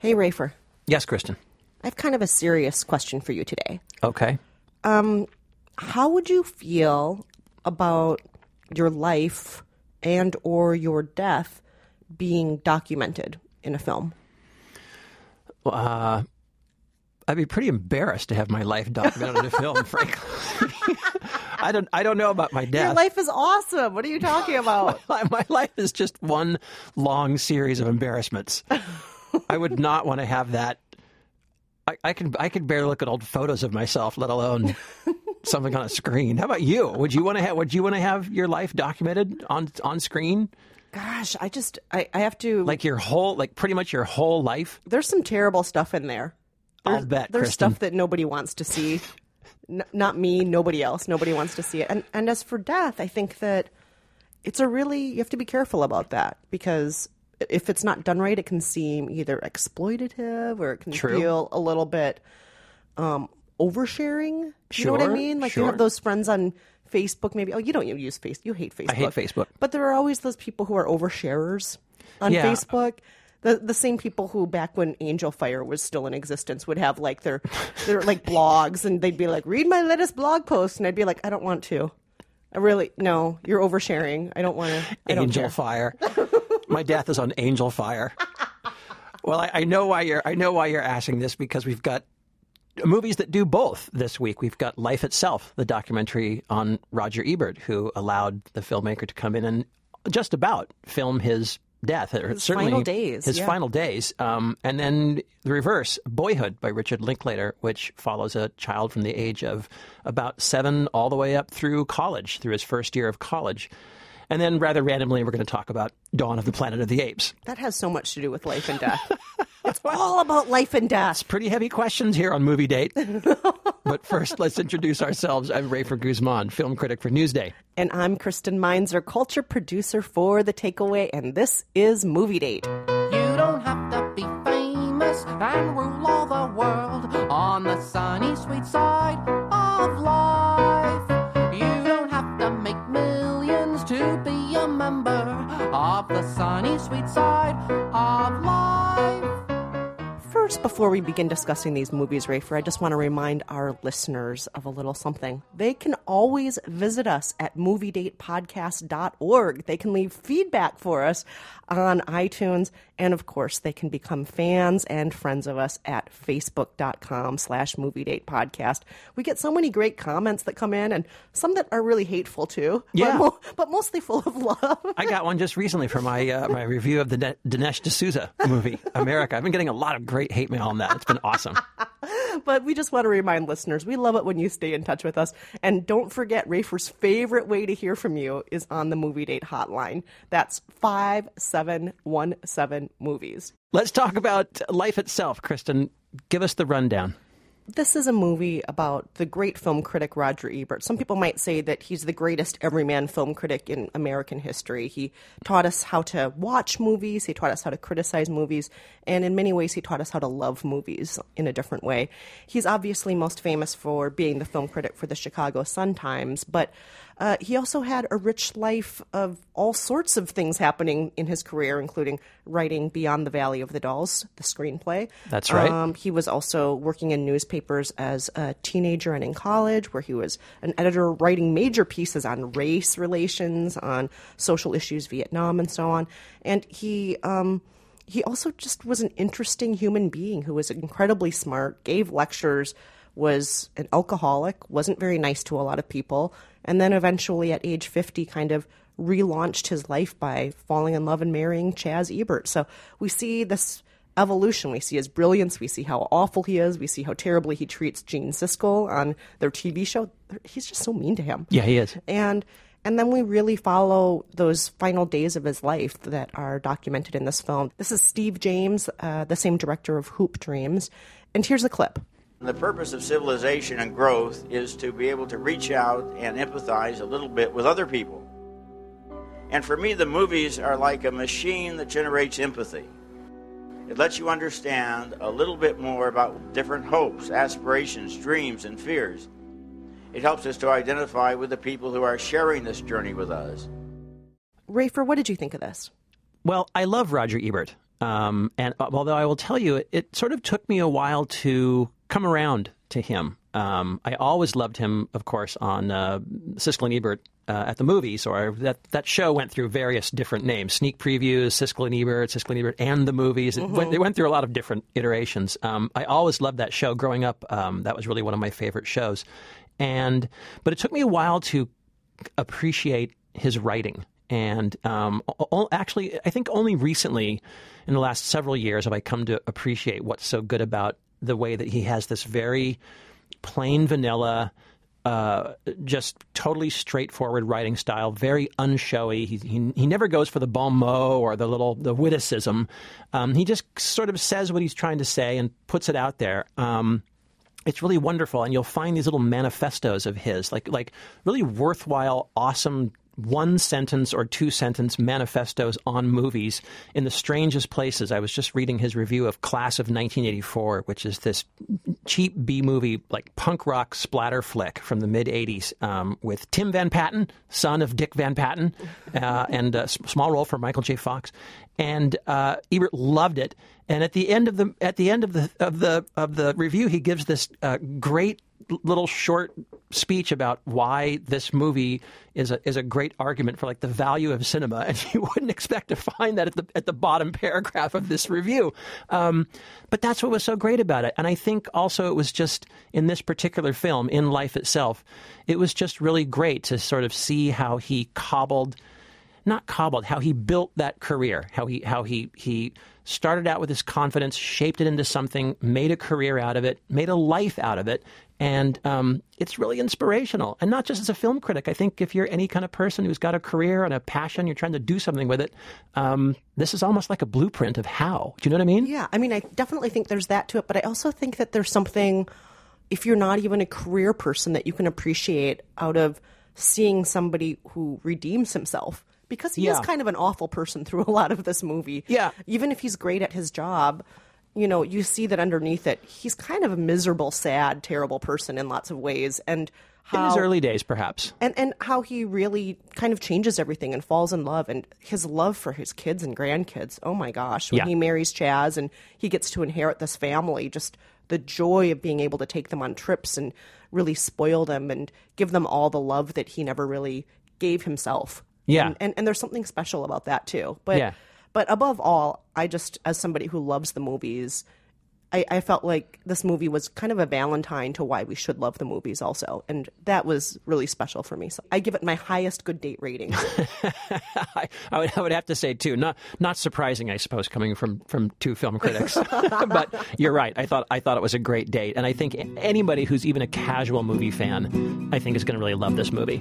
Hey, Rafer. Yes, Kristen. I have kind of a serious question for you today. Okay. Um, How would you feel about your life and or your death being documented in a film? Uh, I'd be pretty embarrassed to have my life documented in a film, frankly. I don't I don't know about my death. Your life is awesome. What are you talking about? my life is just one long series of embarrassments. I would not want to have that. I, I could I could barely look at old photos of myself, let alone something on a screen. How about you? Would you want to have Would you want to have your life documented on on screen, Gosh, I just I, I have to like your whole, like pretty much your whole life? there's some terrible stuff in there. I'll bet, There's Kristen. stuff that nobody wants to see. N- not me, nobody else. Nobody wants to see it. And and as for death, I think that it's a really you have to be careful about that because if it's not done right, it can seem either exploitative or it can True. feel a little bit um, oversharing. you know what I mean? Like you have those friends on Facebook, maybe. Oh, you don't use Facebook. You hate Facebook. I hate Facebook. But there are always those people who are oversharers on Yeah. Facebook. The the same people who back when Angelfire was still in existence would have like their their like blogs and they'd be like, read my latest blog post and I'd be like, I don't want to. I really no, you're oversharing. I don't want to. I don't Angel care. Fire. My death is on Angelfire. Well, I, I know why you're. I know why you're asking this because we've got movies that do both this week. We've got Life Itself, the documentary on Roger Ebert, who allowed the filmmaker to come in and just about film his death, or His certainly final days, His yeah. final days, um, and then the reverse, Boyhood by Richard Linklater, which follows a child from the age of about seven all the way up through college, through his first year of college. And then, rather randomly, we're going to talk about Dawn of the Planet of the Apes. That has so much to do with life and death. it's all about life and death. Pretty heavy questions here on Movie Date. but first, let's introduce ourselves. I'm Rafer Guzman, film critic for Newsday. And I'm Kristen Meinzer, culture producer for The Takeaway, and this is Movie Date. You don't have to be famous and rule all the world on the sunny, sweet side of life. Of the sunny, sweet side before we begin discussing these movies, Rafer, I just want to remind our listeners of a little something. They can always visit us at moviedatepodcast.org. They can leave feedback for us on iTunes, and of course, they can become fans and friends of us at facebook.com slash moviedatepodcast. We get so many great comments that come in, and some that are really hateful too, Yeah. but, mo- but mostly full of love. I got one just recently for my uh, my review of the Ne- Dinesh D'Souza movie, America. I've been getting a lot of great hate mail on that. It's been awesome. But we just want to remind listeners, we love it when you stay in touch with us. And don't forget, Rafer's favorite way to hear from you is on the Movie Date Hotline. That's 5717 Movies. Let's talk about life itself, Kristen. Give us the rundown. This is a movie about the great film critic Roger Ebert. Some people might say that he's the greatest everyman film critic in American history. He taught us how to watch movies, he taught us how to criticize movies, and in many ways, he taught us how to love movies in a different way. He's obviously most famous for being the film critic for the Chicago Sun-Times, but uh, he also had a rich life of all sorts of things happening in his career, including writing Beyond the Valley of the Dolls, the screenplay. That's right. Um, he was also working in newspapers as a teenager and in college, where he was an editor writing major pieces on race relations, on social issues, Vietnam, and so on. And he. Um, he also just was an interesting human being who was incredibly smart, gave lectures, was an alcoholic, wasn't very nice to a lot of people, and then eventually at age 50 kind of relaunched his life by falling in love and marrying Chaz Ebert. So we see this evolution. We see his brilliance. We see how awful he is. We see how terribly he treats Gene Siskel on their TV show. He's just so mean to him Yeah, he is. and and then we really follow those final days of his life that are documented in this film. This is Steve James, uh, the same director of Hoop Dreams, and here's a clip. The purpose of civilization and growth is to be able to reach out and empathize a little bit with other people. And for me, the movies are like a machine that generates empathy. It lets you understand a little bit more about different hopes, aspirations, dreams, and fears. It helps us to identify with the people who are sharing this journey with us. Rafer, what did you think of this? Well, I love Roger Ebert. Um, and uh, although I will tell you, it, it sort of took me a while to come around to him. Um, I always loved him, of course, on uh, Siskel and Ebert uh, at the movies, or that that show went through various different names: sneak previews, Siskel and Ebert, Siskel and Ebert, and the movies. It went, they went through a lot of different iterations. Um, I always loved that show growing up. Um, that was really one of my favorite shows, and but it took me a while to appreciate his writing. And um, o- actually, I think only recently, in the last several years, have I come to appreciate what's so good about the way that he has this very plain vanilla, uh, just totally straightforward writing style, very unshowy. He, he, he never goes for the bon mot or the little the witticism. Um, he just sort of says what he's trying to say and puts it out there. Um, it's really wonderful, and you'll find these little manifestos of his, like like really worthwhile, awesome one sentence or two sentence manifestos on movies in the strangest places. I was just reading his review of Class of 1984, which is this cheap B movie, like punk rock splatter flick from the mid 80s um, with Tim Van Patten, son of Dick Van Patten, uh, and a small role for Michael J. Fox. And uh, Ebert loved it. And at the end of the at the end of the of the of the review, he gives this uh, great little short speech about why this movie is a is a great argument for like the value of cinema, and you wouldn't expect to find that at the at the bottom paragraph of this review. Um, but that's what was so great about it, and I think also it was just in this particular film, in life itself, it was just really great to sort of see how he cobbled not cobbled, how he built that career, how he how he he started out with his confidence, shaped it into something, made a career out of it, made a life out of it, and um, it's really inspirational. And not just as a film critic. I think if you're any kind of person who's got a career and a passion, you're trying to do something with it. Um, this is almost like a blueprint of how. Do you know what I mean? Yeah, I mean, I definitely think there's that to it, but I also think that there's something, if you're not even a career person, that you can appreciate out of seeing somebody who redeems himself. Because he is kind of an awful person through a lot of this movie. Yeah. Even if he's great at his job, you know, you see that underneath it, he's kind of a miserable, sad, terrible person in lots of ways. And In his early days, perhaps. and and how he really kind of changes everything and falls in love and his love for his kids and grandkids. Oh my gosh, when Yeah. he marries Chaz and he gets to inherit this family, just the joy of being able to take them on trips and really spoil them and give them all the love that he never really gave himself. Yeah. And and, and there's something special about that too. But Yeah. but above all, I just as somebody who loves the movies, I, I felt like this movie was kind of a valentine to why we should love the movies also. And that was really special for me. So I give it my highest good date rating. I, I, would, I would have to say too. Not not surprising, I suppose, coming from from two film critics. but you're right. I thought I thought it was a great date, and I think anybody who's even a casual movie fan, I think is going to really love this movie.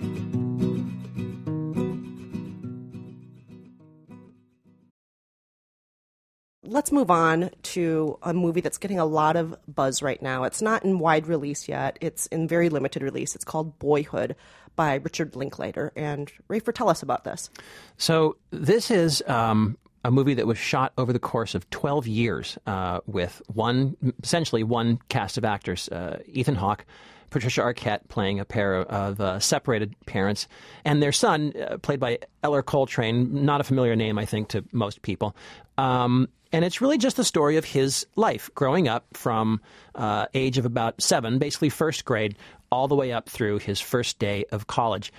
Let's move on to a movie that's getting a lot of buzz right now. It's not in wide release yet. It's in very limited release. It's called Boyhood by Richard Linklater. And Rafer, tell us about this. So this is um, a movie that was shot over the course of 12 years uh, with one, essentially one cast of actors: uh, Ethan Hawke, Patricia Arquette playing a pair of uh, separated parents, and their son, uh, played by Ellar Coltrane, not a familiar name, I think, to most people. Um, and it's really just the story of his life growing up from uh, age of about seven, basically first grade, all the way up through his first day of college.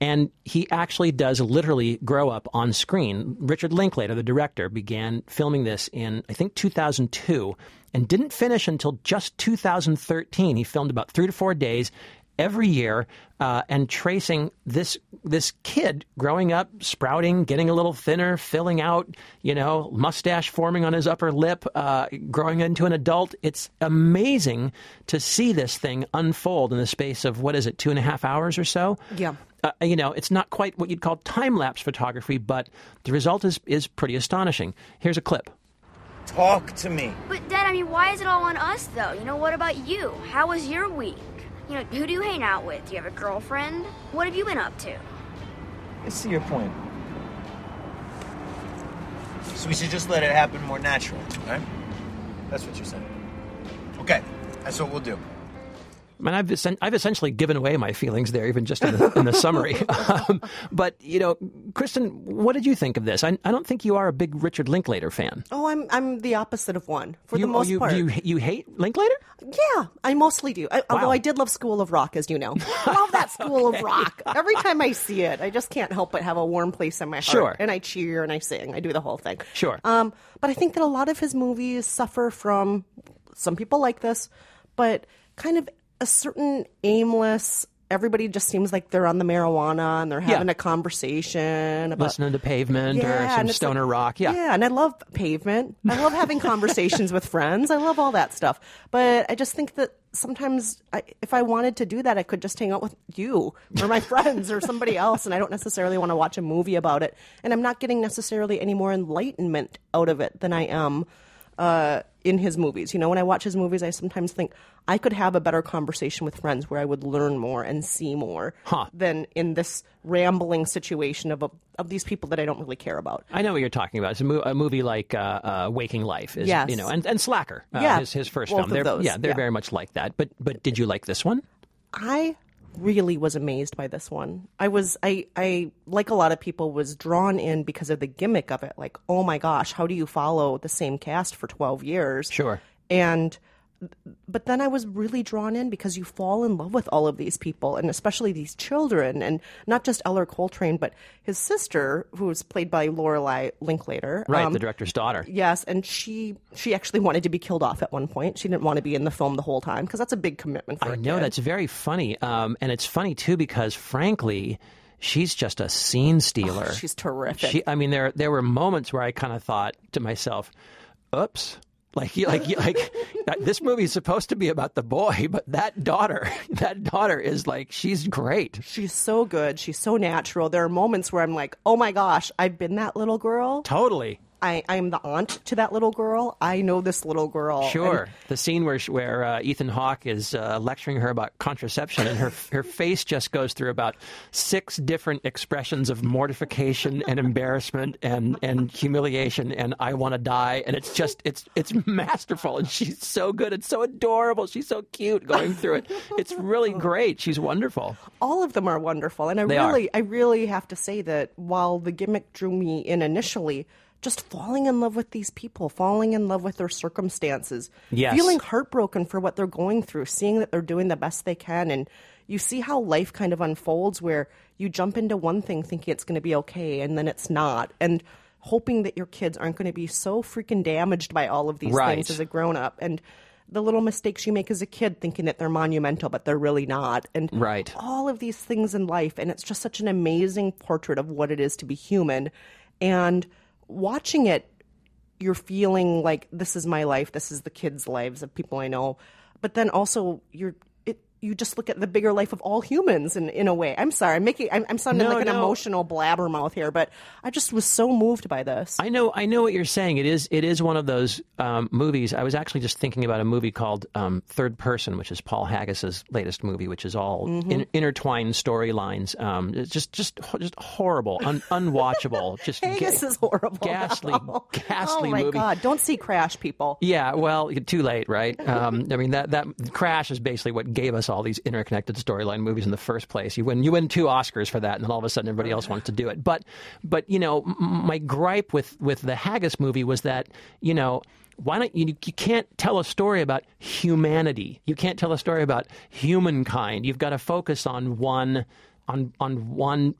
And he actually does literally grow up on screen. Richard Linklater, the director, began filming this in, I think, 2002 and didn't finish until just 2013. He filmed about three to four days every year uh, and tracing this this kid growing up, sprouting, getting a little thinner, filling out, you know, mustache forming on his upper lip, uh, growing into an adult. It's amazing to see this thing unfold in the space of what is it, two and a half hours or so? Yeah. Uh, you know, it's not quite what you'd call time lapse photography, but the result is is pretty astonishing. Here's a clip. Talk to me. But Dad, I mean, why is it all on us though? You know, what about you? How was your week? You know, who do you hang out with? Do you have a girlfriend? What have you been up to? I see your point. So we should just let it happen more naturally, right? That's what you're saying. Okay, that's what we'll do. I mean, I've, I've essentially given away my feelings there, even just in the, in the summary. um, but, you know, Kristen, what did you think of this? I, I don't think you are a big Richard Linklater fan. Oh, I'm I'm the opposite of one for you, the oh, most you, part. You, you hate Linklater? Yeah, I mostly do. I, Although I did love School of Rock, as you know. I love that School of Rock. Every time I see it, I just can't help but have a warm place in my heart. Sure. And I cheer and I sing. I do the whole thing. Sure. Um, but I think that a lot of his movies suffer from some people like this, but kind of a certain aimless. Everybody just seems like they're on the marijuana and they're having a conversation about Listening to Pavement or Yeah, some stoner like- rock. Yeah. Yeah, and I love pavement. I love having conversations with friends. I love all that stuff. But I just think that sometimes I, if I wanted to do that, I could just hang out with you or my friends or somebody else, and I don't necessarily want to watch a movie about it. And I'm not getting necessarily any more enlightenment out of it than I am uh, in his movies. You know, when I watch his movies, I sometimes think I could have a better conversation with friends where I would learn more and see more Huh. than in this rambling situation of a, of these people that I don't really care about. I know what you're talking about. It's a, mo- a movie like uh, uh, Waking Life, is, Yes. you know, and, and Slacker, uh, Yeah, his, his first film. They're, Yeah, they're yeah. very much like that. But but did you like this one? I really was amazed by this one. I was I I like a lot of people was drawn in because of the gimmick of it. Like, oh my gosh, how do you follow the same cast for 12 years? Sure. And but then I was really drawn in because you fall in love with all of these people and especially these children and not just Ellar Coltrane but his sister who was played by Lorelei Linklater. Right, Um, the director's daughter. Yes, and she she actually wanted to be killed off at one point. She didn't want to be in the film the whole time because that's a big commitment for I know kid. that's very funny, um, and it's funny too because frankly, she's just a scene stealer. Oh, She's terrific. She, I mean, there there were moments where I kind of thought to myself, "Oops." Like, like, like, this movie is supposed to be about the boy, but that daughter, that daughter is like, she's great. She's so good. She's so natural. There are moments where I'm like, oh my gosh, I've been that little girl. Totally. I, am the aunt to that little girl. I know this little girl. Sure. And the scene where where uh, Ethan Hawke is uh, lecturing her about contraception, and her her face just goes through about six different expressions of mortification and embarrassment and and humiliation and I want to die, and it's just it's it's masterful, and she's so good, it's so adorable, she's so cute going through it. It's really great. She's wonderful. all of them are wonderful. And I They are. really, I really have to say that while the gimmick drew me in initially, just falling in love with these people, falling in love with their circumstances, Yes. feeling heartbroken for what they're going through, seeing that they're doing the best they can, and you see how life kind of unfolds where you jump into one thing thinking it's going to be okay, and then it's not, and hoping that your kids aren't going to be so freaking damaged by all of these Right. things as a grown up, and the little mistakes you make as a kid thinking that they're monumental, but they're really not, and Right. all of these things in life and it's just such an amazing portrait of what it is to be human and watching it you're feeling like this is my life. This is the kids lives of people i know. But then also you're you just look at the bigger life of all humans in, in a way. I'm sorry, I'm making I'm, I'm sounding No, like an no. emotional blabbermouth here, but I just was so moved by this. I know, I know what you're saying. It is, it is one of those um, movies. I was actually just thinking about a movie called um, Third Person, which is Paul Haggis's latest movie, which is all Mm-hmm. in, intertwined storylines. Um, it's just, just, just horrible, un, unwatchable. Just ga- is horrible. ghastly, now. ghastly oh my movie. god! Don't see Crash, people. Yeah, well, too late, right? Um, I mean, that that Crash is basically what gave us all these interconnected storyline movies in the first place. You win, you win two Oscars for that, and then all of a sudden everybody else wants to do it. But, but you know, m- my gripe with with the Haggis movie was that you know. Why don't you? You can't tell a story about humanity. You can't tell a story about humankind. You've got to focus on one, on on one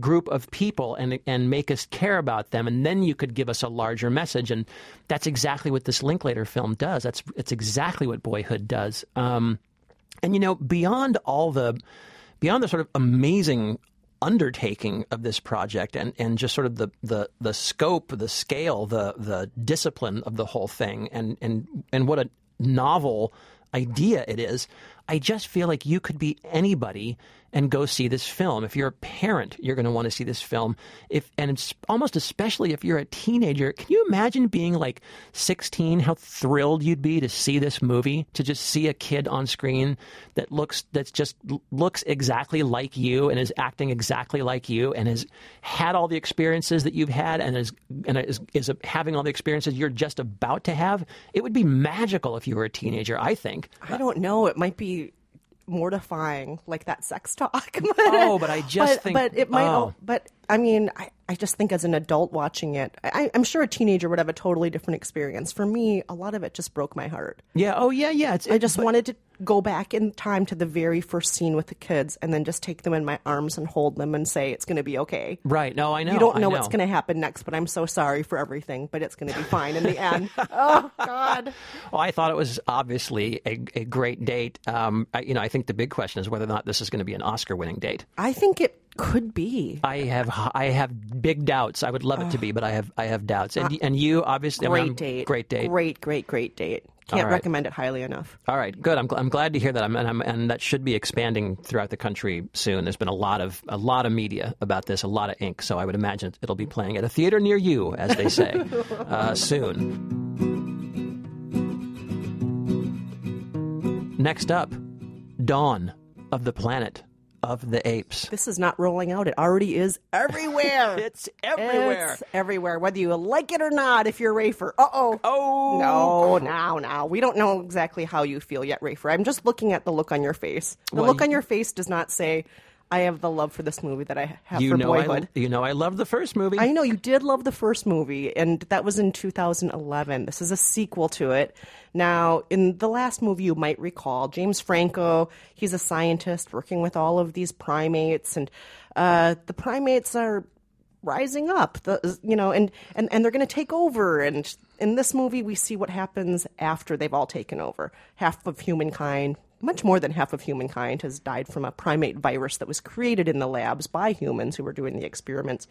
group of people and and make us care about them, and then you could give us a larger message. And that's exactly what this Linklater film does. That's it's exactly what Boyhood does. Um, and you know, beyond all the beyond the sort of amazing undertaking of this project and, and just sort of the, the, the scope, the scale, the the discipline of the whole thing and, and and what a novel idea it is, I just feel like you could be anybody and go see this film. If you're a parent, you're going to want to see this film. If and it's almost especially if you're a teenager, can you imagine being like 16? How thrilled you'd be to see this movie, to just see a kid on screen that looks that's just looks exactly like you and is acting exactly like you and has had all the experiences that you've had and is and is, is having all the experiences you're just about to have. It would be magical if you were a teenager. I think. I don't know. It might be mortifying like that sex talk. Oh, but I just but, think- but it might. oh. But I mean, I, I just think as an adult watching it, I, I'm sure a teenager would have a totally different experience. For me, a lot of it just broke my heart. Yeah. Oh, yeah, yeah. It's, I just wanted to go back in time to the very first scene with the kids and then just take them in my arms and hold them and say it's going to be okay. Right. No, I know. You don't I know, what's going to happen next, but I'm so sorry for everything, but it's going to be fine in the end. oh, God. Well, I thought it was obviously a, a great date. Um, I, you know, I think the big question is whether or not this is going to be an Oscar-winning date. I think it could be. I have I have big doubts. I would love it to be, but I have I have doubts. And and you obviously I mean, Great I'm- date. Great date. Great, great, great date. Can't right. recommend it highly enough. All right, good. I'm, I'm glad to hear that. I'm, and, I'm, and that should be expanding throughout the country soon. There's been a lot of a lot of media about this, a lot of ink. So I would imagine it'll be playing at a theater near you, as they say, uh, soon. Next up, Dawn of the Planet of the Apes. This is not rolling out. It already is everywhere. It's everywhere. It's everywhere, whether you like it or not. If you're Rafer, uh oh. Oh No, now, now. We don't know exactly how you feel yet, Rafer. I'm just looking at the look on your face. The Well, look you- on your face does not say, I have the love for this movie that I have You for know, boyhood. I, you know, I love the first movie. I know you did love the first movie, and that was in 2011. This is a sequel to it. Now, in the last movie, you might recall James Franco. He's a scientist working with all of these primates, and uh, the primates are rising up. The you know, and and and they're going to take over. And in this movie, we see what happens after they've all taken over. Half of humankind. Much more than half of humankind has died from a primate virus that was created in the labs by humans who were doing the experiments.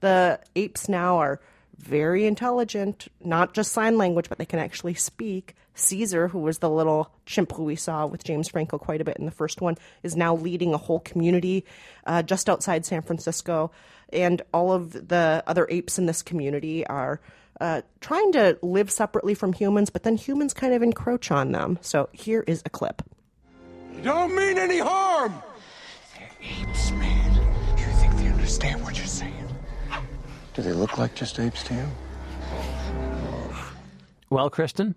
The apes now are very intelligent, not just sign language, but they can actually speak. Caesar, who was the little chimp who we saw with James Franco quite a bit in the first one, is now leading a whole community uh, just outside San Francisco. And all of the other apes in this community are uh, trying to live separately from humans, but then humans kind of encroach on them. So here is a clip. Don't mean any harm! They're apes, man. Do you think they understand what you're saying? Do they look like just apes to you? Well, Kristen,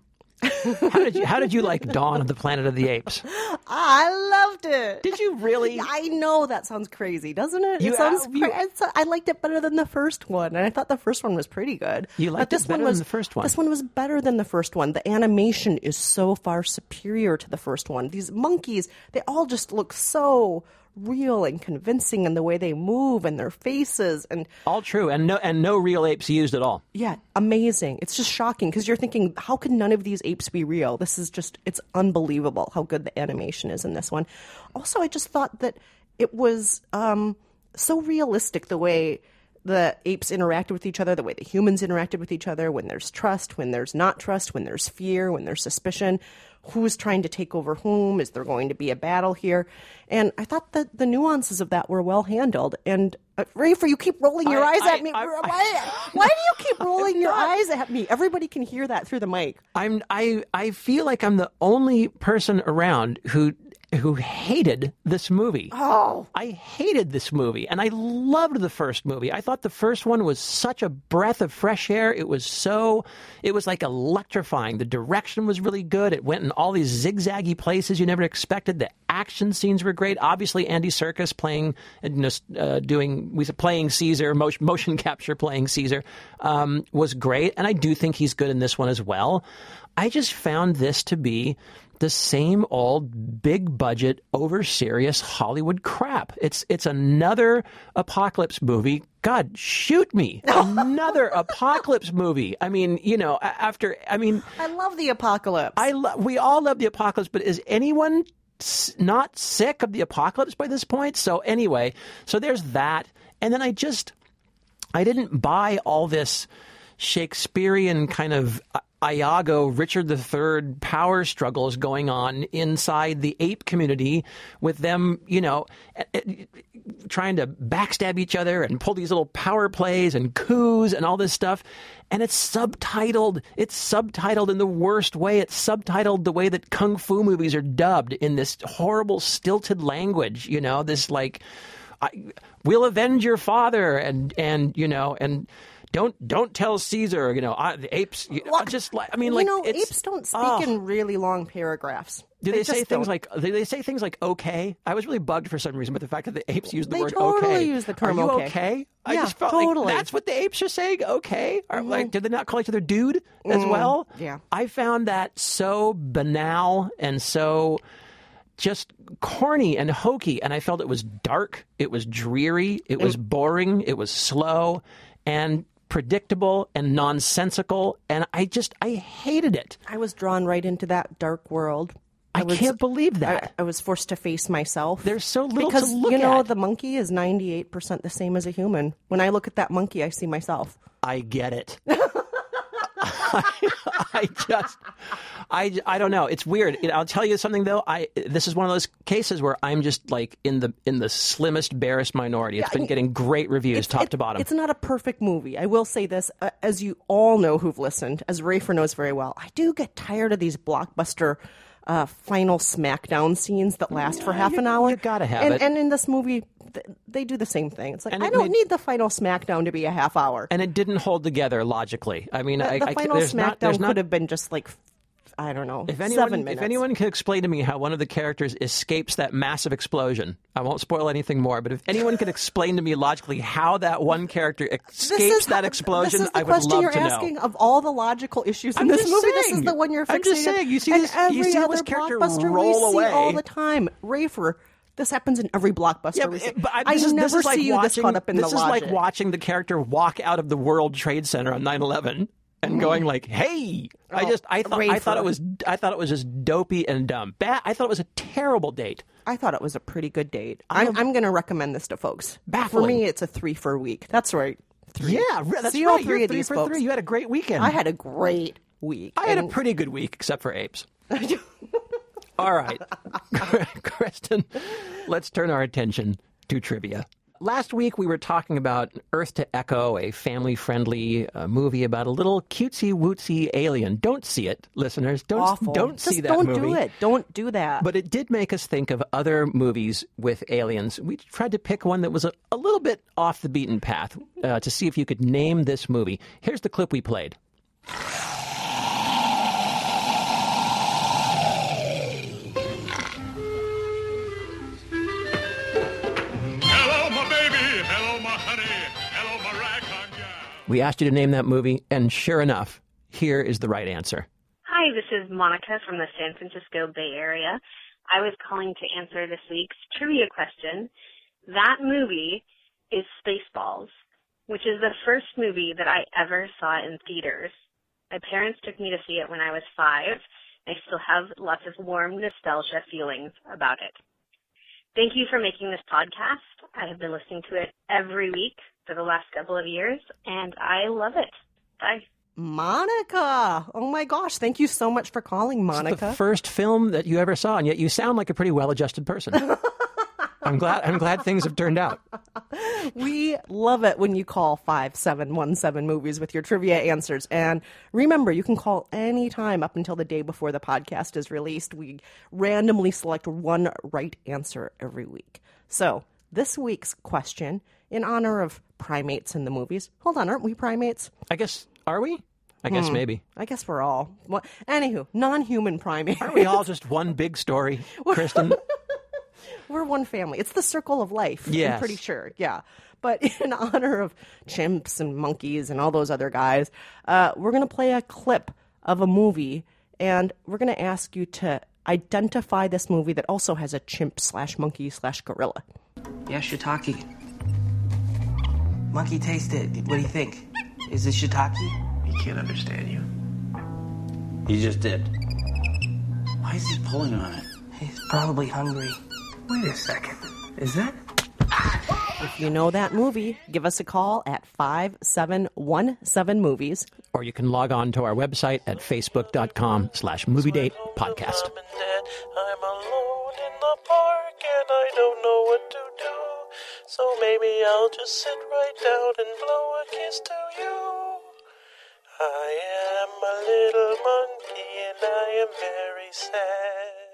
how did you how did you like Dawn of the Planet of the Apes? I loved it. Did you really? I know that sounds crazy, doesn't it? You- it sounds. uh, you- I liked it better than the first one, and I thought the first one was pretty good. You But liked it better than was, the first one? This one was better than the first one. The animation is so far superior to the first one. These monkeys, they all just look so real and convincing in the way they move and their faces and All true, and no and no real apes used at all. yeah, amazing. It's just shocking because you're thinking, how could none of these apes be real? This is just, it's unbelievable how good the animation is in this one. Also, I just thought that it was um, so realistic the way the apes interacted with each other, the way the humans interacted with each other, when there's trust, when there's not trust, when there's fear, when there's suspicion. Who's trying to take over whom? Is there going to be a battle here? And I thought that the nuances of that were well handled. And uh, Rafer, you keep rolling your I- eyes I- at me. I- why, why do you keep rolling your eyes at me? Everybody can hear that through the mic. I'm I I feel like I'm the only person around who who hated this movie. Oh. I hated this movie and I loved the first movie. I thought the first one was such a breath of fresh air. It was so it was like electrifying. The direction was really good. It went in all these zigzaggy places you never expected. The action scenes were great. Obviously Andy Serkis playing know, uh, doing we playing Caesar, motion, motion capture playing Caesar um, was great and I do think he's good in this one as well. I just found this to be the same old big budget, over serious Hollywood crap. It's it's another apocalypse movie. God, shoot me! Another apocalypse movie. I mean, you know, after I mean, I love the apocalypse. I lo- we all love the apocalypse, but is anyone s- not sick of the apocalypse by this point? So anyway, so there's that, and then I just I didn't buy all this Shakespearean kind of uh, Iago Richard III power struggles going on inside the ape community with them, you know, eh, eh, trying to backstab each other and pull these little power plays and coups and all this stuff. And it's subtitled. It's subtitled in the worst way. It's subtitled the way that kung fu movies are dubbed in this horrible stilted language, you know, this like I, we'll avenge your father and and you know and don't don't tell Caesar. You know, I, the apes. You, Well, just like I mean, you like know, it's, apes don't speak oh. in really long paragraphs. Do they, say things don't. like do they say things like okay? I was really bugged for some reason, but the fact that the apes use the They word totally okay. use the term Are you okay. okay? I Yeah, just felt totally. Mm-hmm. like that's what the apes are saying. Okay, Are, like did they not call each other dude as well? yeah. I found that so banal and so just corny and hokey, and I felt it was dark, it was dreary, it was boring, it was slow, and predictable and nonsensical, and I just I hated it. I was drawn right into that dark world. I, was- can't believe that. I, I was forced to face myself. There's so little because to look you know at. the monkey is 98% the same as a human. When I look at that monkey, I see myself. I get it. I, I just, I, I don't know. It's weird. I'll tell you something though. I this is one of those cases where I'm just like in the in the slimmest, barest minority. It's been getting great reviews, top It- to bottom. It's not a perfect movie. I will say this, uh, as you all know who've listened, as Rafer knows very well. I do get tired of these blockbuster. Uh, final smackdown scenes that last for half you- an hour. you gotta have and, it. And in this movie, they do the same thing. It's like And I it don't made- need the final smackdown to be a half hour. and it didn't hold together logically. I mean, the, I, the I, final there's smackdown not, could not, have been just like I don't know, If anyone, seven minutes. if anyone can explain to me how one of the characters escapes that massive explosion, I won't spoil anything more. But if anyone can explain to me logically how that one character escapes that how- explosion, This is the I would question love you're to know. asking of all the logical issues in I'm this movie. This is the one you're fixating. I'm just saying, you see this- you see this character blockbuster roll we away. see all the time. Rafer, this happens in every blockbuster Yeah, but, see. but uh, I, I is, never like see you watching, this caught up in this the This is like watching the character walk out of the World Trade Center on 9/11 and mm-hmm. going like, "Hey!" I Oh, just I thought I thought it was I thought it was just dopey and dumb. Bad. I thought it was a terrible date. I thought it was a pretty good date. I'm, I'm going to recommend this to folks. Baffling. For me, it's a three for a week. That's right. Three. Yeah, that's See right. all 3 You're of three these for folks. three. You had a great weekend. I had a great week. I had a pretty good week, except for apes. All right, Kristen, let's turn our attention to trivia. Last week we were talking about Earth to Echo, a family-friendly uh, movie about a little cutesy wootsy alien. Don't see it, listeners. Don't awful. don't Just see that don't movie. do it. Don't do that. But it did make us think of other movies with aliens. We tried to pick one that was a, a little bit off the beaten path uh, to see if you could name this movie. Here's the clip we played. We asked you to name that movie, and sure enough, here is the right answer. Hi, this is Monica from the San Francisco Bay Area. I was calling to answer this week's trivia question. That movie is Spaceballs, which is the first movie that I ever saw in theaters. My parents took me to see it when I was five. I still have lots of warm nostalgia feelings about it. Thank you for making this podcast. I have been listening to it every week for the last couple of years, and I love it. Bye. Monica. Oh my gosh. Thank you so much for calling, It's Monica. the first film that you ever saw, and yet you sound like a pretty well-adjusted person. I'm glad. I'm glad things have turned out. we love it when you call 5717 movies with your trivia answers. And remember, you can call anytime up until the day before the podcast is released. We randomly select one right answer every week. So, this week's question, in honor of primates in the movies. Hold on, aren't we primates? I guess are we? I guess Hmm. maybe. I guess we're all. Well, anywho, non human primates. Aren't we all just one big story, Kristen? We're one family. It's the circle of life. I'm pretty sure. Yeah. But in honor of chimps and monkeys and all those other guys, uh, we're going to play a clip of a movie and we're going to ask you to identify this movie that also has a chimp slash monkey slash gorilla. Yeah, shiitake. Monkey, taste it. What do you think? Is it shiitake? He can't understand you. He just did. Why is he pulling on it? He's probably hungry. Wait a second. Is that? If you know that movie, give us a call at 5717 movies. Or you can log on to our website at facebook.com slash movie date podcast. So maybe I'll just sit right down and blow a kiss to you. I am a little monkey and I am very sad.